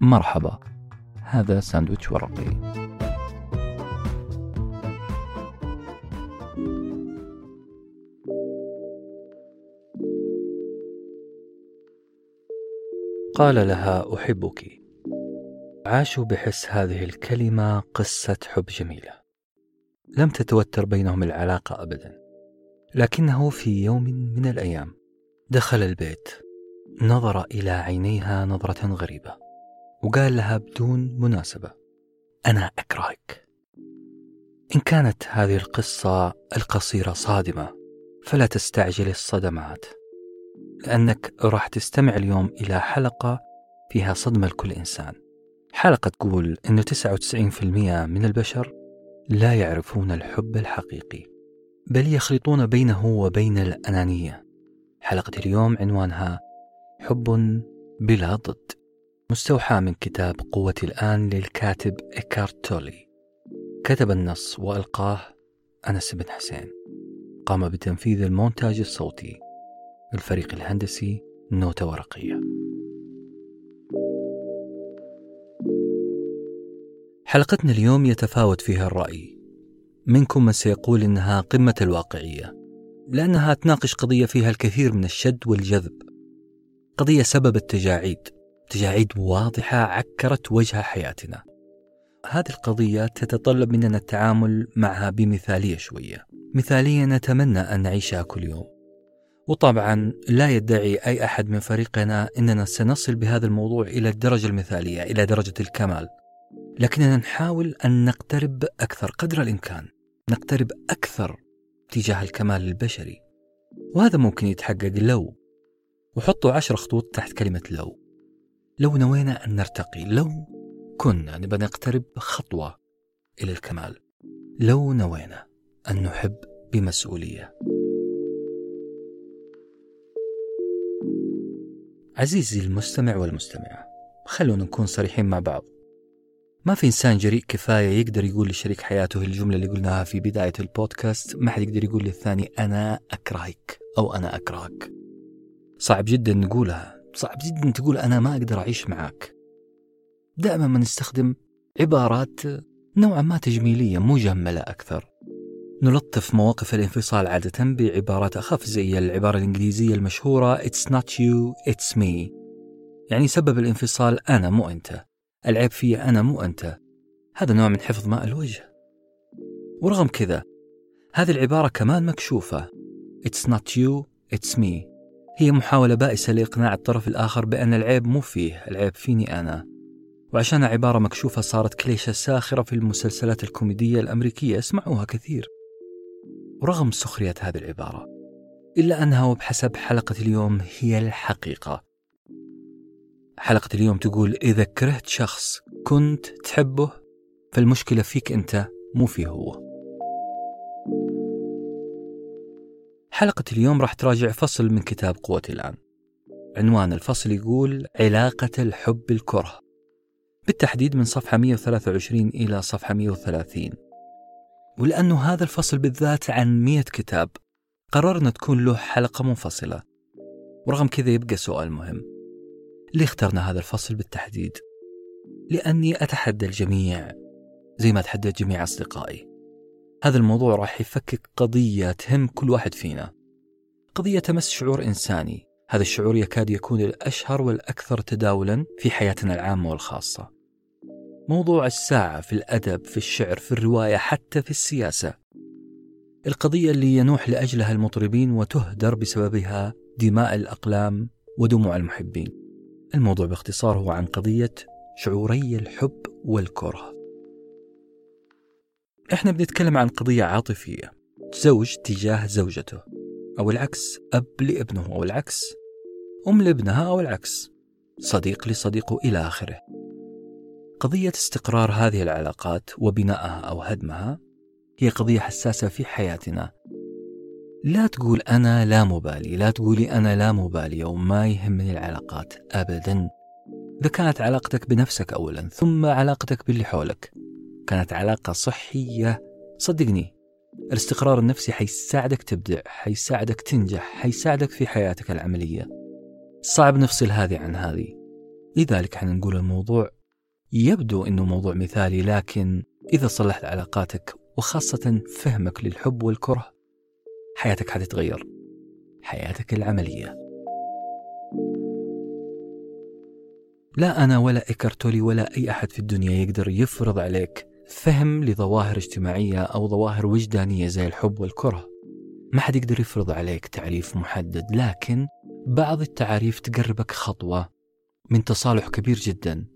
مرحبا. هذا ساندويتش ورقي. قال لها أحبك. عاشوا بحس هذه الكلمة قصة حب جميلة. لم تتوتر بينهم العلاقة ابدا. لكنه في يوم من الأيام دخل البيت. نظر إلى عينيها نظرة غريبة. وقال لها بدون مناسبة أنا أكرهك. إن كانت هذه القصة القصيرة صادمة فلا تستعجل الصدمات لأنك راح تستمع اليوم إلى حلقة فيها صدمة لكل إنسان. حلقة تقول انه 99% من البشر لا يعرفون الحب الحقيقي بل يخلطون بينه وبين الأنانية. حلقة اليوم عنوانها حب بلا ضد مستوحى من كتاب قوة الآن للكاتب إيكارت تولي. كتب النص وألقاه أنس بن حسين. قام بتنفيذ المونتاج الصوتي الفريق الهندسي نوتة ورقية. حلقتنا اليوم يتفاوت فيها الرأي. منكم من سيقول إنها قمة الواقعية لأنها تناقش قضية فيها الكثير من الشد والجذب. قضية سببت تجاعيد تجاعيد واضحة عكرت وجه حياتنا. هذه القضية تتطلب مننا التعامل معها بمثالية شوية. مثالية نتمنى أن نعيشها كل يوم. وطبعا لا يدعي أي أحد من فريقنا أننا سنصل بهذا الموضوع إلى الدرجة المثالية إلى درجة الكمال. لكننا نحاول أن نقترب أكثر قدر الإمكان. نقترب أكثر تجاه الكمال البشري. وهذا ممكن يتحقق لو. وحطوا عشر خطوط تحت كلمة لو. لو نوينا أن نرتقي لو كنا نبى نقترب خطوة إلى الكمال لو نوينا أن نحب بمسؤولية. عزيزي المستمع والمستمعة خلونا نكون صريحين مع بعض. ما في إنسان جريء كفاية يقدر يقول لشريك حياته الجملة اللي قلناها في بداية البودكاست ما حد يقدر يقول للثاني أنا أكرهك أو أنا أكرهك. صعب جدا نقولها صعب جدا تقول أنا ما أقدر أعيش معك دائما ما نستخدم عبارات نوعا ما تجميلية مجملة أكثر. نلطف مواقف الانفصال عادة بعبارات أخف زي العبارة الإنجليزية المشهورة It's not you, it's me. يعني سبب الانفصال أنا مو أنت. العيب في أنا مو أنت. هذا نوع من حفظ ماء الوجه. ورغم كذا هذه العبارة كمان مكشوفة. It's not you, it's me. هي محاولة بائسة لإقناع الطرف الآخر بأن العيب مو فيه العيب فيني أنا. وعشان عبارة مكشوفة صارت كليشة ساخرة في المسلسلات الكوميدية الأمريكية اسمعوها كثير. ورغم سخرية هذه العبارة إلا أنها وبحسب حلقة اليوم هي الحقيقة. حلقة اليوم تقول إذا كرهت شخص كنت تحبه فالمشكلة فيك أنت مو فيه هو. حلقة اليوم راح تراجع فصل من كتاب قوة الآن. عنوان الفصل يقول علاقة الحب الكره بالتحديد من صفحة 123 إلى صفحة 130 ولأنه هذا الفصل بالذات عن 100 كتاب قررنا تكون له حلقة منفصلة. ورغم كذا يبقى سؤال مهم. ليه اخترنا هذا الفصل بالتحديد؟ لأني أتحدى الجميع زي ما تحديت جميع أصدقائي. هذا الموضوع راح يفكك قضية تهم كل واحد فينا. قضية تمس شعور إنساني. هذا الشعور يكاد يكون الأشهر والأكثر تداولا في حياتنا العامة والخاصة. موضوع الساعة في الأدب في الشعر في الرواية حتى في السياسة. القضية اللي ينوح لأجلها المطربين وتهدر بسببها دماء الأقلام ودموع المحبين. الموضوع باختصار هو عن قضية شعوري الحب والكره. إحنا بنتكلم عن قضية عاطفية. زوج تجاه زوجته. أو العكس أب لابنه أو العكس أم لابنها أو العكس صديق لصديقه إلى آخره. قضية استقرار هذه العلاقات وبنائها أو هدمها هي قضية حساسة في حياتنا. لا تقول أنا لا مبالي لا تقولي أنا لا مبالية وما يهمني العلاقات أبدا. إذا كانت علاقتك بنفسك أولا ثم علاقتك باللي حولك كانت علاقة صحية. صدقني الاستقرار النفسي حيساعدك تبدع حيساعدك تنجح حيساعدك في حياتك العملية. صعب نفصل هذه عن هذه. لذلك إحنا نقول الموضوع يبدو إنه موضوع مثالي لكن إذا صلحت علاقاتك وخاصة فهمك للحب والكره حياتك حتتغير. حياتك العملية. لا أنا ولا إيكارتولي ولا أي أحد في الدنيا يقدر يفرض عليك فهم لظواهر اجتماعية أو ظواهر وجدانية زي الحب والكره. ما حد يقدر يفرض عليك تعريف محدد لكن بعض التعاريف تقربك خطوة من تصالح كبير جدا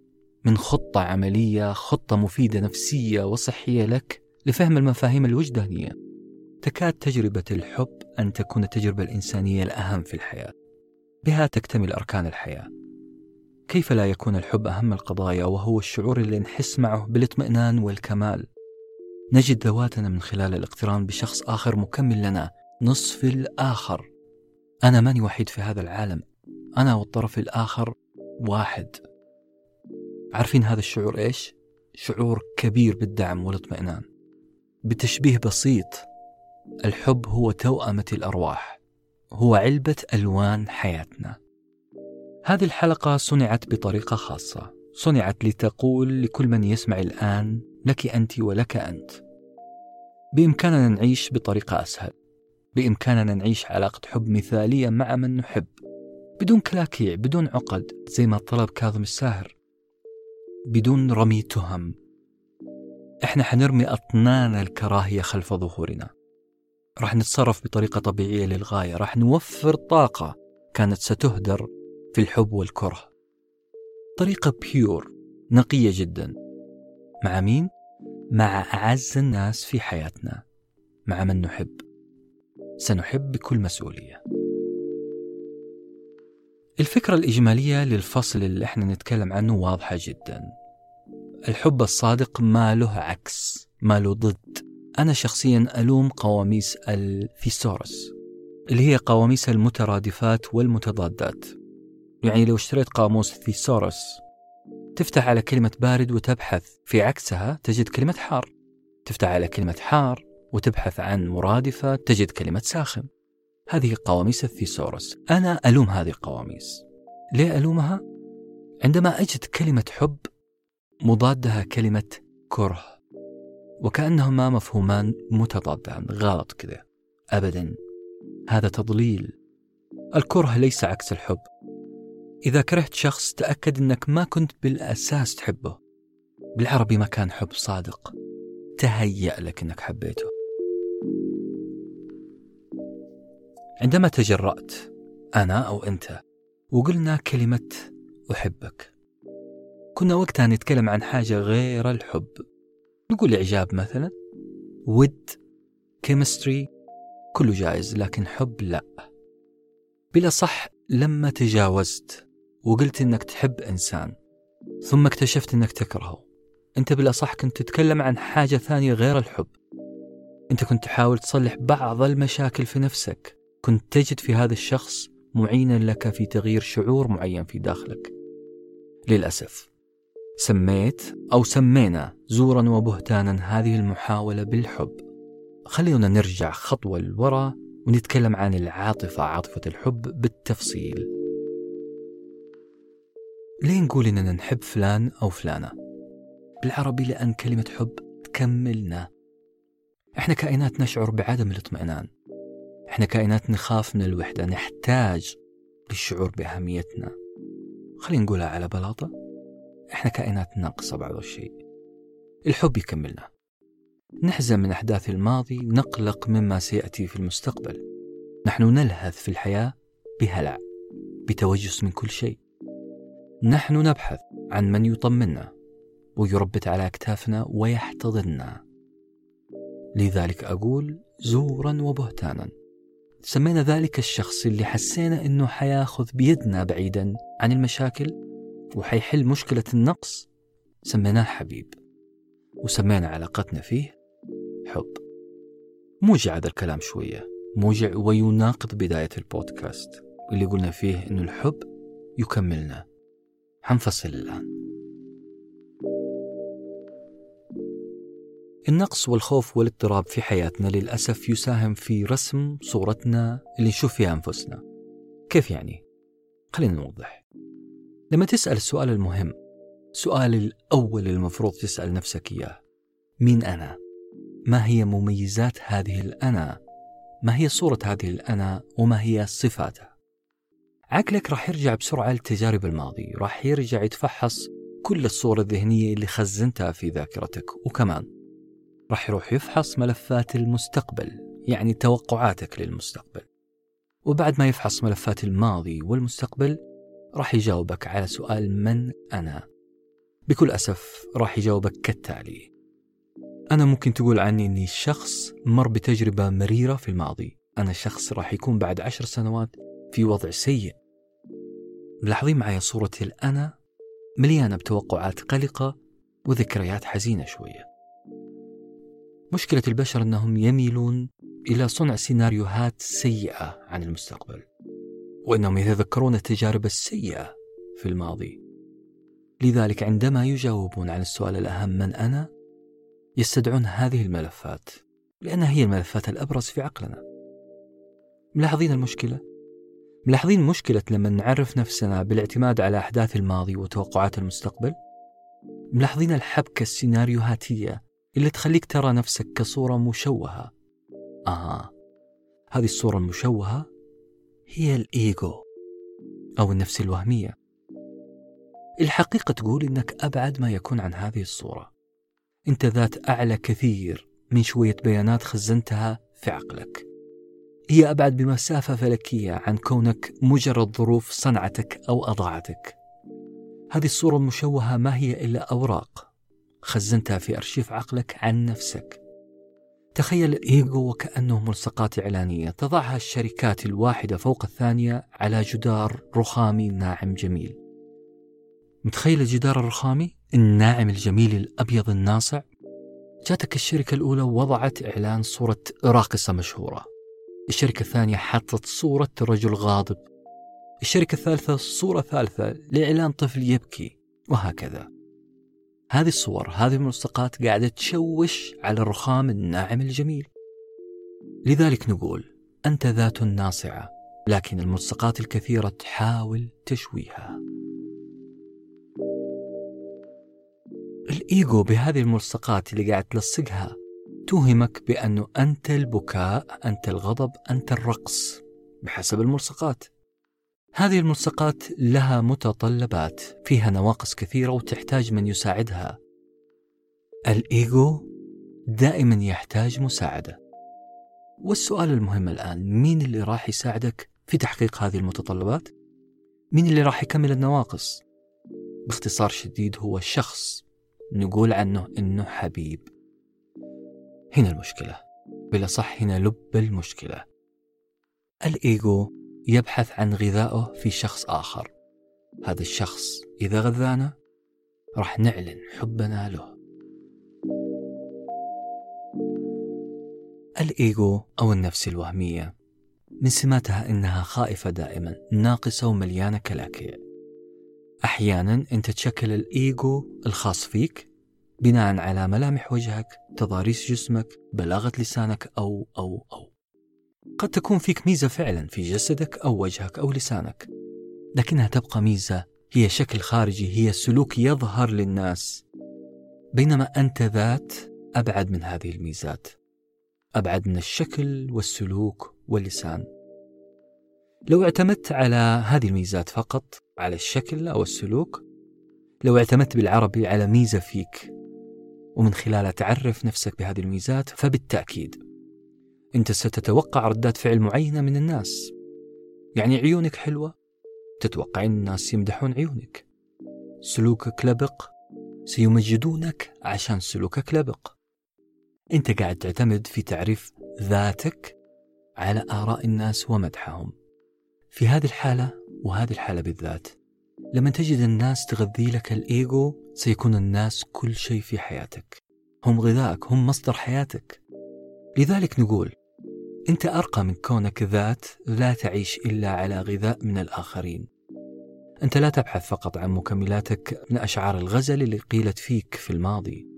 من خطة عملية خطة مفيدة نفسية وصحية لك لفهم المفاهيم الوجدانية. تكاد تجربة الحب أن تكون التجربة الإنسانية الأهم في الحياة. بها تكتمل أركان الحياة. كيف لا يكون الحب أهم القضايا وهو الشعور اللي نحس معه بالاطمئنان والكمال؟ نجد ذواتنا من خلال الاقتران بشخص آخر مكمل لنا نصف الآخر. أنا ماني وحيد في هذا العالم. أنا والطرف الآخر واحد. عارفين هذا الشعور إيش؟ شعور كبير بالدعم والاطمئنان. بتشبيه بسيط. الحب هو توأمة الأرواح. هو علبة ألوان حياتنا. هذه الحلقة صنعت بطريقة خاصة صنعت لتقول لكل من يسمع الآن لك أنت ولك أنت. بإمكاننا نعيش بطريقة أسهل بإمكاننا نعيش علاقة حب مثالية مع من نحب بدون كلاكيع بدون عقد زي ما طلب كاظم الساهر بدون رمي تهم. إحنا حنرمي أطنان الكراهية خلف ظهورنا. راح نتصرف بطريقة طبيعية للغاية راح نوفر طاقة كانت ستهدر في الحب والكره. طريقة بيور نقية جدا. مع مين؟ مع أعز الناس في حياتنا. مع من نحب. سنحب بكل مسؤولية. الفكرة الإجمالية للفصل اللي إحنا نتكلم عنه واضحة جدا. الحب الصادق ما له عكس ما له ضد. أنا شخصيا ألوم قواميس الفيسورس اللي هي قواميس المترادفات والمتضادات. يعني لو اشتريت قاموس thesaurus تفتح على كلمة بارد وتبحث. في عكسها تجد كلمة حار. تفتح على كلمة حار وتبحث عن مرادفة تجد كلمة ساخن. هذه قواميس ال thesaurus أنا ألوم هذه القواميس. ليه ألومها؟ عندما أجد كلمة حب مضادها كلمة كره. وكأنهما مفهومان متضادان. غلط كذا أبدا. هذا تضليل. الكره ليس عكس الحب. إذا كرهت شخص تأكد أنك ما كنت بالأساس تحبه. بالعربي ما كان حب صادق. تهيأ لك أنك حبيته. عندما تجرأت أنا أو أنت وقلنا كلمة أحبك كنا وقتها نتكلم عن حاجة غير الحب. نقول إعجاب مثلا ود كيمستري كله جائز لكن حب لا. بلا صح لما تجاوزت وقلت إنك تحب إنسان ثم اكتشفت إنك تكرهه. أنت بالأصح كنت تتكلم عن حاجة ثانية غير الحب. أنت كنت تحاول تصلح بعض المشاكل في نفسك. كنت تجد في هذا الشخص معينا لك في تغيير شعور معين في داخلك. للأسف سميت أو سمينا زورا وبهتانا هذه المحاولة بالحب. خلينا نرجع خطوة لورا ونتكلم عن العاطفة عاطفة الحب بالتفصيل. ليه نقول إننا نحب فلان أو فلانة؟ بالعربي لأن كلمة حب تكملنا. إحنا كائنات نشعر بعدم الاطمئنان. إحنا كائنات نخاف من الوحدة نحتاج للشعور بأهميتنا. خلينا نقولها على بلاطة. إحنا كائنات ناقصة بعض الشيء. الحب يكملنا. نحزن من أحداث الماضي نقلق مما سيأتي في المستقبل. نحن نلهث في الحياة بهلع بتوجس من كل شيء. نحن نبحث عن من يطمنا ويربت على أكتافنا ويحتضننا. لذلك أقول زورا وبهتانا. سمينا ذلك الشخص اللي حسينا أنه حياخذ بيدنا بعيدا عن المشاكل وحيحل مشكلة النقص. سميناه حبيب وسمينا علاقتنا فيه حب. موجع هذا الكلام شوية. موجع ويناقض بداية البودكاست اللي قلنا فيه أنه الحب يكملنا. حنفصل الآن النقص والخوف والاضطراب في حياتنا للأسف يساهم في رسم صورتنا اللي نشوف فيها أنفسنا كيف يعني؟ خلينا نوضح لما تسأل السؤال المهم السؤال الأول المفروض تسأل نفسك إياه مين أنا؟ ما هي مميزات هذه الأنا؟ ما هي صورة هذه الأنا وما هي صفاتها؟ عقلك راح يرجع بسرعة لتجارب الماضي راح يرجع يتفحص كل الصور الذهنية اللي خزنتها في ذاكرتك وكمان راح يروح يفحص ملفات المستقبل يعني توقعاتك للمستقبل. وبعد ما يفحص ملفات الماضي والمستقبل راح يجاوبك على سؤال من أنا؟ بكل أسف راح يجاوبك كالتالي. أنا ممكن تقول عني أني شخص مر بتجربة مريرة في الماضي. أنا شخص راح يكون بعد عشر سنوات في وضع سيء. ملاحظين معي صورة الأنا مليانة بتوقعات قلقة وذكريات حزينة شوية. مشكلة البشر أنهم يميلون إلى صنع سيناريوهات سيئة عن المستقبل وأنهم يتذكرون التجارب السيئة في الماضي. لذلك عندما يجاوبون عن السؤال الأهم من أنا؟ يستدعون هذه الملفات لأنها هي الملفات الأبرز في عقلنا. ملاحظين المشكلة؟ ملاحظين مشكلة لما نعرف نفسنا بالاعتماد على أحداث الماضي وتوقعات المستقبل؟ ملاحظين الحبكة السيناريوهاتية اللي تخليك ترى نفسك كصورة مشوهة. آه هذه الصورة المشوهة هي الإيجو أو النفس الوهمية. الحقيقة تقول إنك أبعد ما يكون عن هذه الصورة. أنت ذات أعلى كثير من شوية بيانات خزنتها في عقلك. هي أبعد بمسافة فلكية عن كونك مجرد ظروف صنعتك أو أضاعتك. هذه الصورة المشوهة ما هي إلا أوراق خزنتها في أرشيف عقلك عن نفسك. تخيل الإيجو وكأنه ملصقات إعلانية تضعها الشركات الواحدة فوق الثانية على جدار رخامي ناعم جميل. متخيل الجدار الرخامي؟ الناعم الجميل الأبيض الناصع؟ جاتك الشركة الأولى ووضعت إعلان صورة راقصة مشهورة. الشركة الثانية حطت صورة رجل غاضب. الشركة الثالثة صورة ثالثة لإعلان طفل يبكي وهكذا. هذه الصور هذه الملصقات قاعدة تشوش على الرخام الناعم الجميل. لذلك نقول أنت ذات ناصعة لكن الملصقات الكثيرة تحاول تشويها. الإيجو بهذه الملصقات اللي قاعد تلصقها توهمك بأنه أنت البكاء أنت الغضب أنت الرقص بحسب الملصقات. هذه الملصقات لها متطلبات فيها نواقص كثيرة وتحتاج من يساعدها. الإيجو دائما يحتاج مساعدة. والسؤال المهم الآن مين اللي راح يساعدك في تحقيق هذه المتطلبات؟ مين اللي راح يكمل النواقص؟ باختصار شديد هو شخص. نقول عنه إنه حبيب. هنا المشكلة. بلا صح هنا لب المشكلة. الإيجو يبحث عن غذائه في شخص آخر. هذا الشخص إذا غذانا راح نعلن حبنا له. الإيجو أو النفس الوهمية. من سماتها إنها خائفة دائما ناقصة ومليانة كلاكيع. أحيانا أنت تشكل الإيجو الخاص فيك بناء على ملامح وجهك تضاريس جسمك بلاغة لسانك أو أو أو. قد تكون فيك ميزة فعلا في جسدك أو وجهك أو لسانك. لكنها تبقى ميزة هي شكل خارجي هي سلوك يظهر للناس. بينما أنت ذات أبعد من هذه الميزات. أبعد من الشكل والسلوك واللسان. لو اعتمدت على هذه الميزات فقط على الشكل أو السلوك لو اعتمدت بالعربي على ميزة فيك ومن خلالها تعرف نفسك بهذه الميزات فبالتأكيد أنت ستتوقع ردات فعل معينة من الناس. يعني عيونك حلوة تتوقع أن الناس يمدحون عيونك. سلوكك لبق سيمجدونك عشان سلوكك لبق أنت قاعد تعتمد في تعريف ذاتك على آراء الناس ومدحهم. في هذه الحالة وهذه الحالة بالذات لما تجد الناس تغذي لك الإيجو سيكون الناس كل شيء في حياتك. هم غذائك هم مصدر حياتك. لذلك نقول أنت أرقى من كونك ذات لا تعيش إلا على غذاء من الآخرين. أنت لا تبحث فقط عن مكملاتك من أشعار الغزل اللي قيلت فيك في الماضي.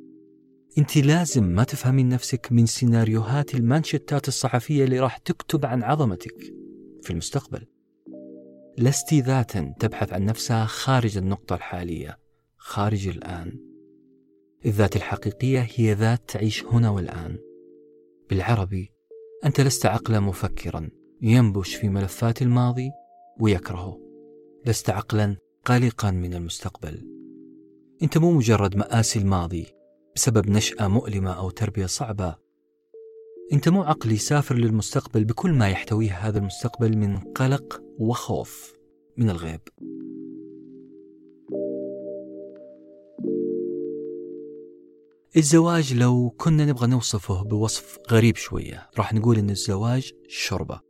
أنت لازم ما تفهمين نفسك من سيناريوهات المانشتات الصحفية اللي راح تكتب عن عظمتك في المستقبل. لست ذاتا تبحث عن نفسها خارج النقطة الحالية خارج الآن. الذات الحقيقية هي ذات تعيش هنا والآن. بالعربي أنت لست عقلا مفكرا ينبش في ملفات الماضي ويكرهه. لست عقلا قلقا من المستقبل. أنت مو مجرد مآسي الماضي بسبب نشأة مؤلمة أو تربية صعبة. أنت مو عقل يسافر للمستقبل بكل ما يحتويه هذا المستقبل من قلق وخوف من الغيب. الزواج لو كنا نبغى نوصفه بوصف غريب شوية راح نقول إن الزواج شوربة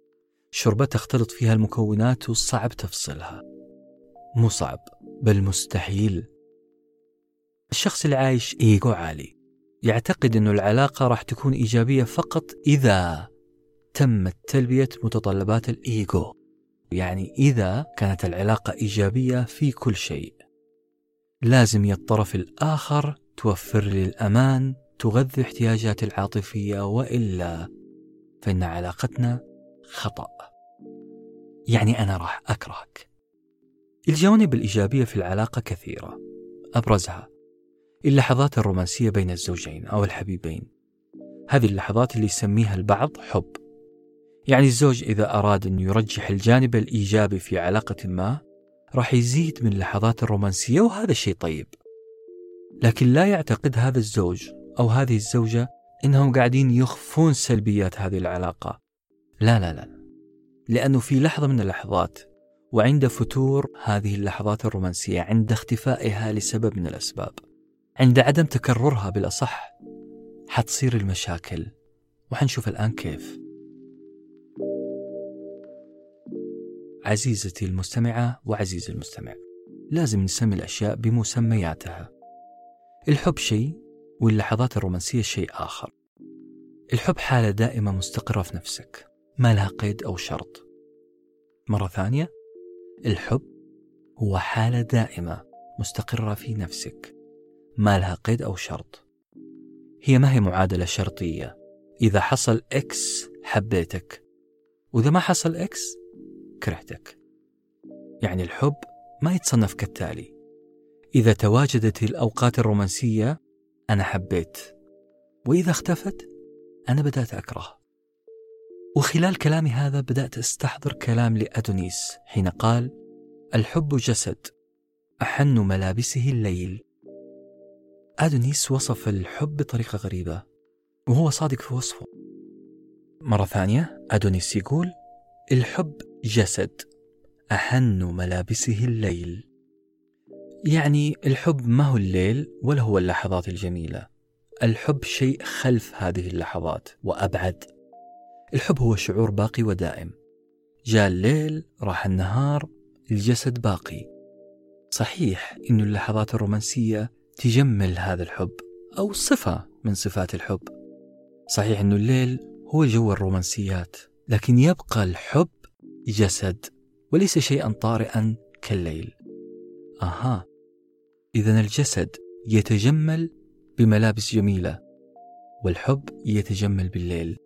شوربة تختلط فيها المكونات وصعب تفصلها مو صعب بل مستحيل. الشخص اللي عايش إيجو عالي. يعتقد أن العلاقة راح تكون إيجابية فقط إذا تمت تلبية متطلبات الإيجو. يعني إذا كانت العلاقة إيجابية في كل شيء. لازم يا الطرف الآخر توفر لي الأمان تغذي احتياجاتي العاطفية وإلا فإن علاقتنا خطأ. يعني أنا راح أكرهك. الجوانب الإيجابية في العلاقة كثيرة. أبرزها. اللحظات الرومانسية بين الزوجين أو الحبيبين. هذه اللحظات اللي يسميها البعض حب. يعني الزوج إذا أراد أن يرجح الجانب الإيجابي في علاقة ما راح يزيد من اللحظات الرومانسية وهذا شيء طيب. لكن لا يعتقد هذا الزوج أو هذه الزوجة إنهم قاعدين يخفون سلبيات هذه العلاقة. لا لا لا. لأنه في لحظة من اللحظات وعند فتور هذه اللحظات الرومانسية عند اختفائها لسبب من الأسباب. عند عدم تكررها بالأصح حتصير المشاكل. وحنشوف الآن كيف. عزيزتي المستمعة وعزيزي المستمع لازم نسمي الأشياء بمسمياتها. الحب شيء واللحظات الرومانسية شيء آخر. الحب حالة دائمة مستقرة في نفسك ما لها قيد أو شرط. مرة ثانية الحب هو حالة دائمة مستقرة في نفسك. ما لها قيد أو شرط. هي ما هي معادلة شرطية. إذا حصل إكس حبيتك. وإذا ما حصل إكس كرهتك. يعني الحب ما يتصنف كالتالي. إذا تواجدت الأوقات الرومانسية أنا حبيت. وإذا اختفت أنا بدأت أكره. وخلال كلامي هذا بدأت أستحضر كلام لأدونيس حين قال الحب جسد. أحن ملابسه الليل. أدونيس وصف الحب بطريقة غريبة وهو صادق في وصفه. مرة ثانية أدونيس يقول الحب جسد أحن ملابسه الليل. يعني الحب ما هو الليل ولا هو اللحظات الجميلة. الحب شيء خلف هذه اللحظات وأبعد. الحب هو شعور باقي ودائم. جاء الليل راح النهار الجسد باقي. صحيح أن اللحظات الرومانسية تجمل هذا الحب أو صفة من صفات الحب. صحيح أن الليل هو جو الرومانسيات لكن يبقى الحب جسد وليس شيئا طارئا كالليل. أها إذا الجسد يتجمل بملابس جميلة والحب يتجمل بالليل.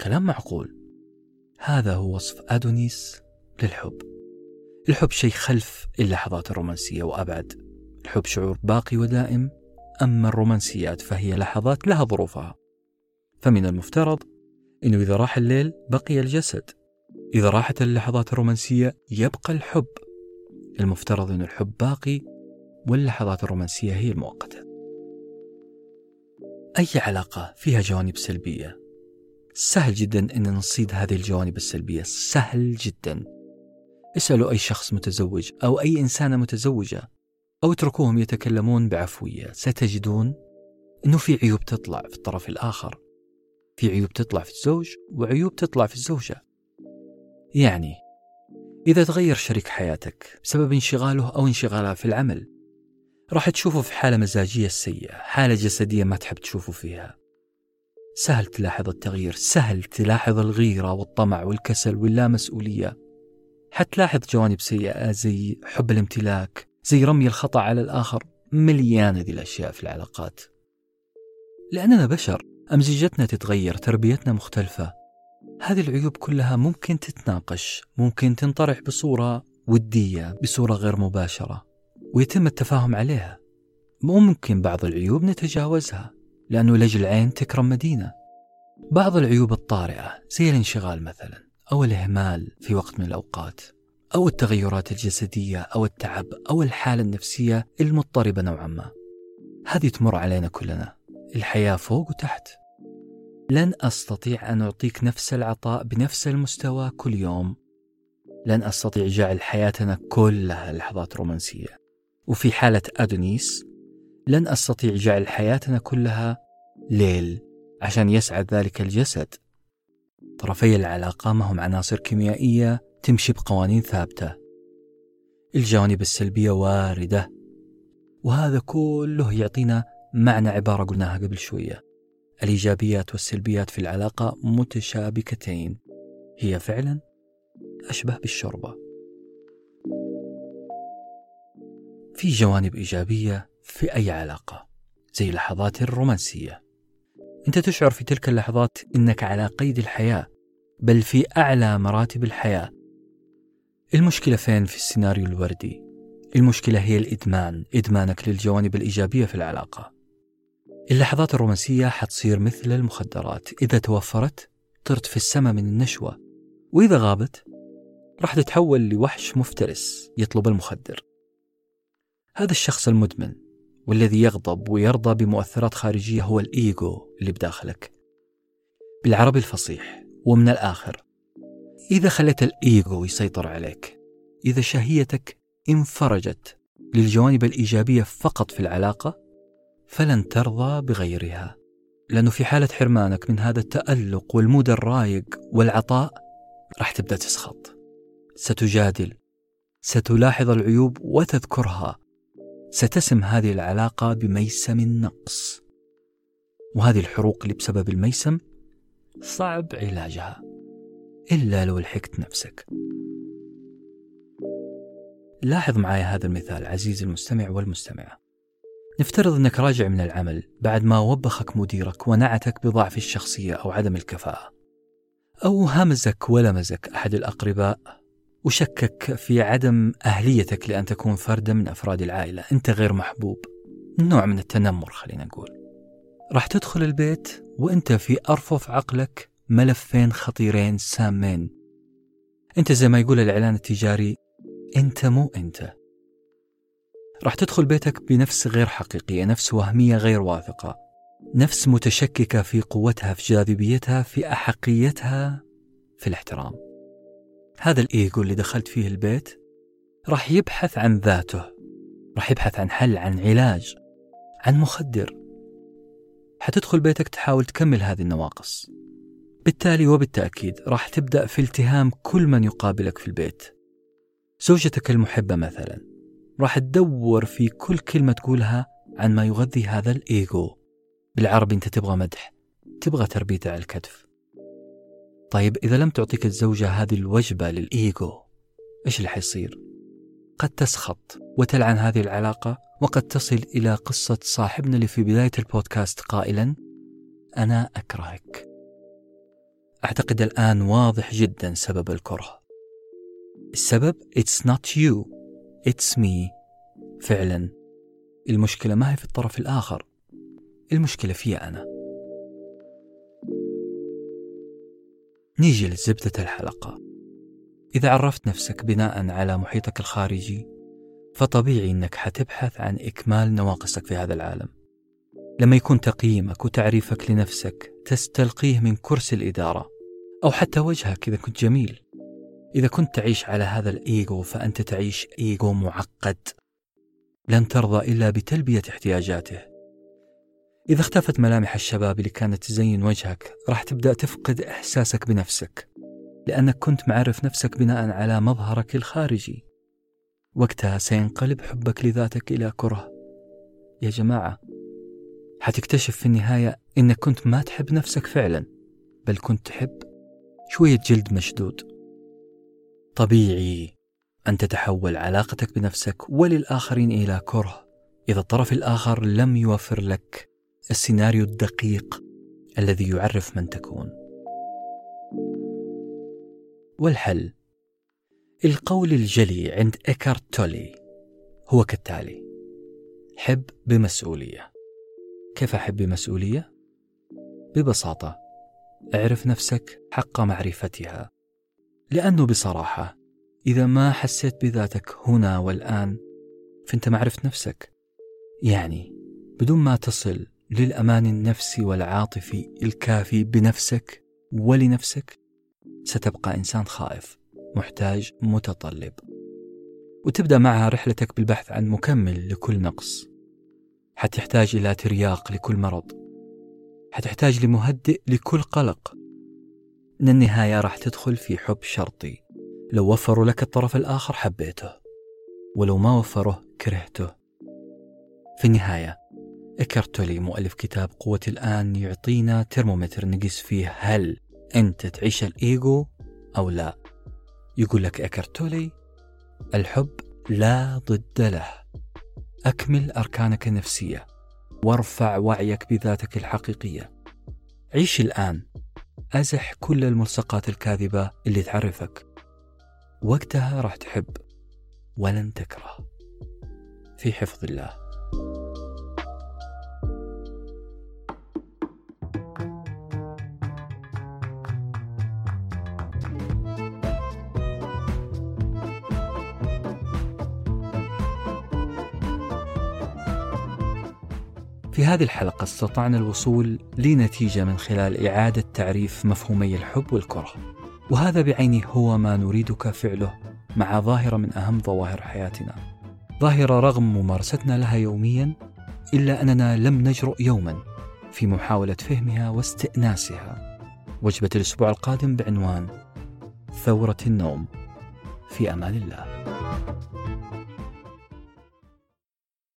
كلام معقول. هذا هو وصف أدونيس للحب. الحب شيء خلف اللحظات الرومانسية وأبعد. الحب شعور باقي ودائم أما الرومانسيات فهي لحظات لها ظروفها. فمن المفترض أنه إذا راح الليل بقي الجسد. إذا راحت اللحظات الرومانسية يبقى الحب. المفترض أن الحب باقي واللحظات الرومانسية هي المؤقتة. أي علاقة فيها جوانب سلبية؟ سهل جدا أن نصيد هذه الجوانب السلبية. سهل جدا. اسألوا أي شخص متزوج أو أي إنسانة متزوجة. أو اتركوهم يتكلمون بعفوية. ستجدون أنه في عيوب تطلع في الطرف الآخر. في عيوب تطلع في الزوج وعيوب تطلع في الزوجة. يعني إذا تغير شريك حياتك بسبب انشغاله أو انشغالها في العمل راح تشوفه في حالة مزاجية سيئة حالة جسدية ما تحب تشوفه فيها. سهل تلاحظ التغيير سهل تلاحظ الغيرة والطمع والكسل واللامسؤولية. حتلاحظ جوانب سيئة زي حب الامتلاك زي رمي الخطأ على الآخر مليانة ذي الأشياء في العلاقات. لأننا بشر أمزجتنا تتغير تربيتنا مختلفة. هذه العيوب كلها ممكن تتناقش ممكن تنطرح بصورة ودية بصورة غير مباشرة ويتم التفاهم عليها. ممكن بعض العيوب نتجاوزها لأنه لجل العين تكرم مدينة. بعض العيوب الطارئة زي الانشغال مثلا أو الإهمال في وقت من الأوقات. أو التغيرات الجسدية أو التعب أو الحالة النفسية المضطربة نوعا ما. هذه تمر علينا كلنا. الحياة فوق وتحت. لن أستطيع أن أعطيك نفس العطاء بنفس المستوى كل يوم. لن أستطيع جعل حياتنا كلها لحظات رومانسية. وفي حالة أدونيس لن أستطيع جعل حياتنا كلها ليل عشان يسعد ذلك الجسد. طرفي العلاقة ما هم عناصر كيميائية تمشي بقوانين ثابتة. الجوانب السلبية واردة. وهذا كله يعطينا معنى عبارة قلناها قبل شوية. الإيجابيات والسلبيات في العلاقة متشابكتين. هي فعلا أشبه بالشوربة. في جوانب إيجابية في أي علاقة زي اللحظات الرومانسية. أنت تشعر في تلك اللحظات أنك على قيد الحياة بل في أعلى مراتب الحياة. المشكلة فين في السيناريو الوردي؟ المشكلة هي الإدمان إدمانك للجوانب الإيجابية في العلاقة. اللحظات الرومانسية حتصير مثل المخدرات. إذا توفرت طرت في السماء من النشوة. وإذا غابت راح تتحول لوحش مفترس يطلب المخدر. هذا الشخص المدمن والذي يغضب ويرضى بمؤثرات خارجية هو الإيجو اللي بداخلك. بالعربي الفصيح ومن الآخر إذا خليت الإيجو يسيطر عليك إذا شهيتك انفرجت للجوانب الإيجابية فقط في العلاقة فلن ترضى بغيرها. لأنه في حالة حرمانك من هذا التألق وال mood الرايق والعطاء راح تبدأ تسخط. ستجادل ستلاحظ العيوب وتذكرها. ستسم هذه العلاقة بميسم النقص وهذه الحروق اللي بسبب الميسم صعب علاجها. إلا لو لحقت نفسك. لاحظ معي هذا المثال عزيزي المستمع والمستمعة. نفترض أنك راجع من العمل بعد ما وبخك مديرك ونعتك بضعف الشخصية أو عدم الكفاءة. أو همزك ولمزك أحد الأقرباء وشكك في عدم أهليتك لأن تكون فردا من أفراد العائلة. أنت غير محبوب. نوع من التنمر خلينا نقول. راح تدخل البيت وأنت في أرفف عقلك ملفين خطيرين سامين. أنت زي ما يقول الإعلان التجاري أنت مو أنت. راح تدخل بيتك بنفس غير حقيقية نفس وهمية غير واثقة نفس متشككة في قوتها في جاذبيتها في أحقيتها في الاحترام. هذا الإيجو اللي دخلت فيه البيت راح يبحث عن ذاته راح يبحث عن حل عن علاج عن مخدر. حتدخل بيتك تحاول تكمل هذه النواقص. بالتالي وبالتأكيد راح تبدأ في التهام كل من يقابلك في البيت. زوجتك المحبة مثلا راح تدور في كل كلمة تقولها عن ما يغذي هذا الإيجو بالعربي أنت تبغى مدح تبغى تربيته على الكتف. طيب إذا لم تعطيك الزوجة هذه الوجبة للإيجو إيش اللي حيصير؟ قد تسخط وتلعن هذه العلاقة وقد تصل إلى قصة صاحبنا اللي في بداية البودكاست قائلا أنا أكرهك. أعتقد الآن واضح جدا سبب الكره. السبب It's not you. It's me. فعلا. المشكلة ما هي في الطرف الآخر. المشكلة في أنا. نيجي لزبدة الحلقة. إذا عرفت نفسك بناء على محيطك الخارجي فطبيعي أنك حتبحث عن إكمال نواقصك في هذا العالم. لما يكون تقييمك وتعريفك لنفسك تستلقيه من كرسي الإدارة. أو حتى وجهك إذا كنت جميل. إذا كنت تعيش على هذا الإيجو فأنت تعيش إيجو معقد. لن ترضى إلا بتلبية احتياجاته. إذا اختفت ملامح الشباب اللي كانت تزين وجهك راح تبدأ تفقد إحساسك بنفسك لأنك كنت معرف نفسك بناء على مظهرك الخارجي. وقتها سينقلب حبك لذاتك إلى كره. يا جماعة حتكتشف في النهاية إنك كنت ما تحب نفسك فعلا بل كنت تحب شوية جلد مشدود. طبيعي أن تتحول علاقتك بنفسك وللآخرين إلى كره إذا الطرف الآخر لم يوفر لك السيناريو الدقيق الذي يعرف من تكون. والحل القول الجلي عند إيكارت تولي هو كالتالي حب بمسؤولية. كيف أحب بمسؤولية؟ ببساطة اعرف نفسك حق معرفتها. لأنه بصراحة إذا ما حسيت بذاتك هنا والآن فأنت ما عرفت نفسك. يعني بدون ما تصل للأمان النفسي والعاطفي الكافي بنفسك ولنفسك ستبقى إنسان خائف محتاج متطلب. وتبدأ معها رحلتك بالبحث عن مكمل لكل نقص. حتحتاج إلى ترياق لكل مرض. حتحتاج لمهدئ لكل قلق. إن النهاية راح تدخل في حب شرطي. لو وفروا لك الطرف الآخر حبيته. ولو ما وفروه كرهته. في النهاية إكرتولي مؤلف كتاب قوة الآن يعطينا ترمومتر نقيس فيه هل أنت تعيش الإيجو أو لا. يقول لك إكرتولي الحب لا ضد له. أكمل أركانك النفسية. وارفع وعيك بذاتك الحقيقية. عيش الآن. أزح كل الملصقات الكاذبة اللي تعرفك. وقتها راح تحب. ولن تكره. في حفظ الله. في هذه الحلقة استطعنا الوصول لنتيجة من خلال إعادة تعريف مفهومي الحب والكره. وهذا بعينه هو ما نريدك فعله مع ظاهرة من أهم ظواهر حياتنا. ظاهرة رغم ممارستنا لها يوميا إلا أننا لم نجرؤ يوما في محاولة فهمها واستئناسها. وجبة الأسبوع القادم بعنوان ثورة النوم. في أمان الله.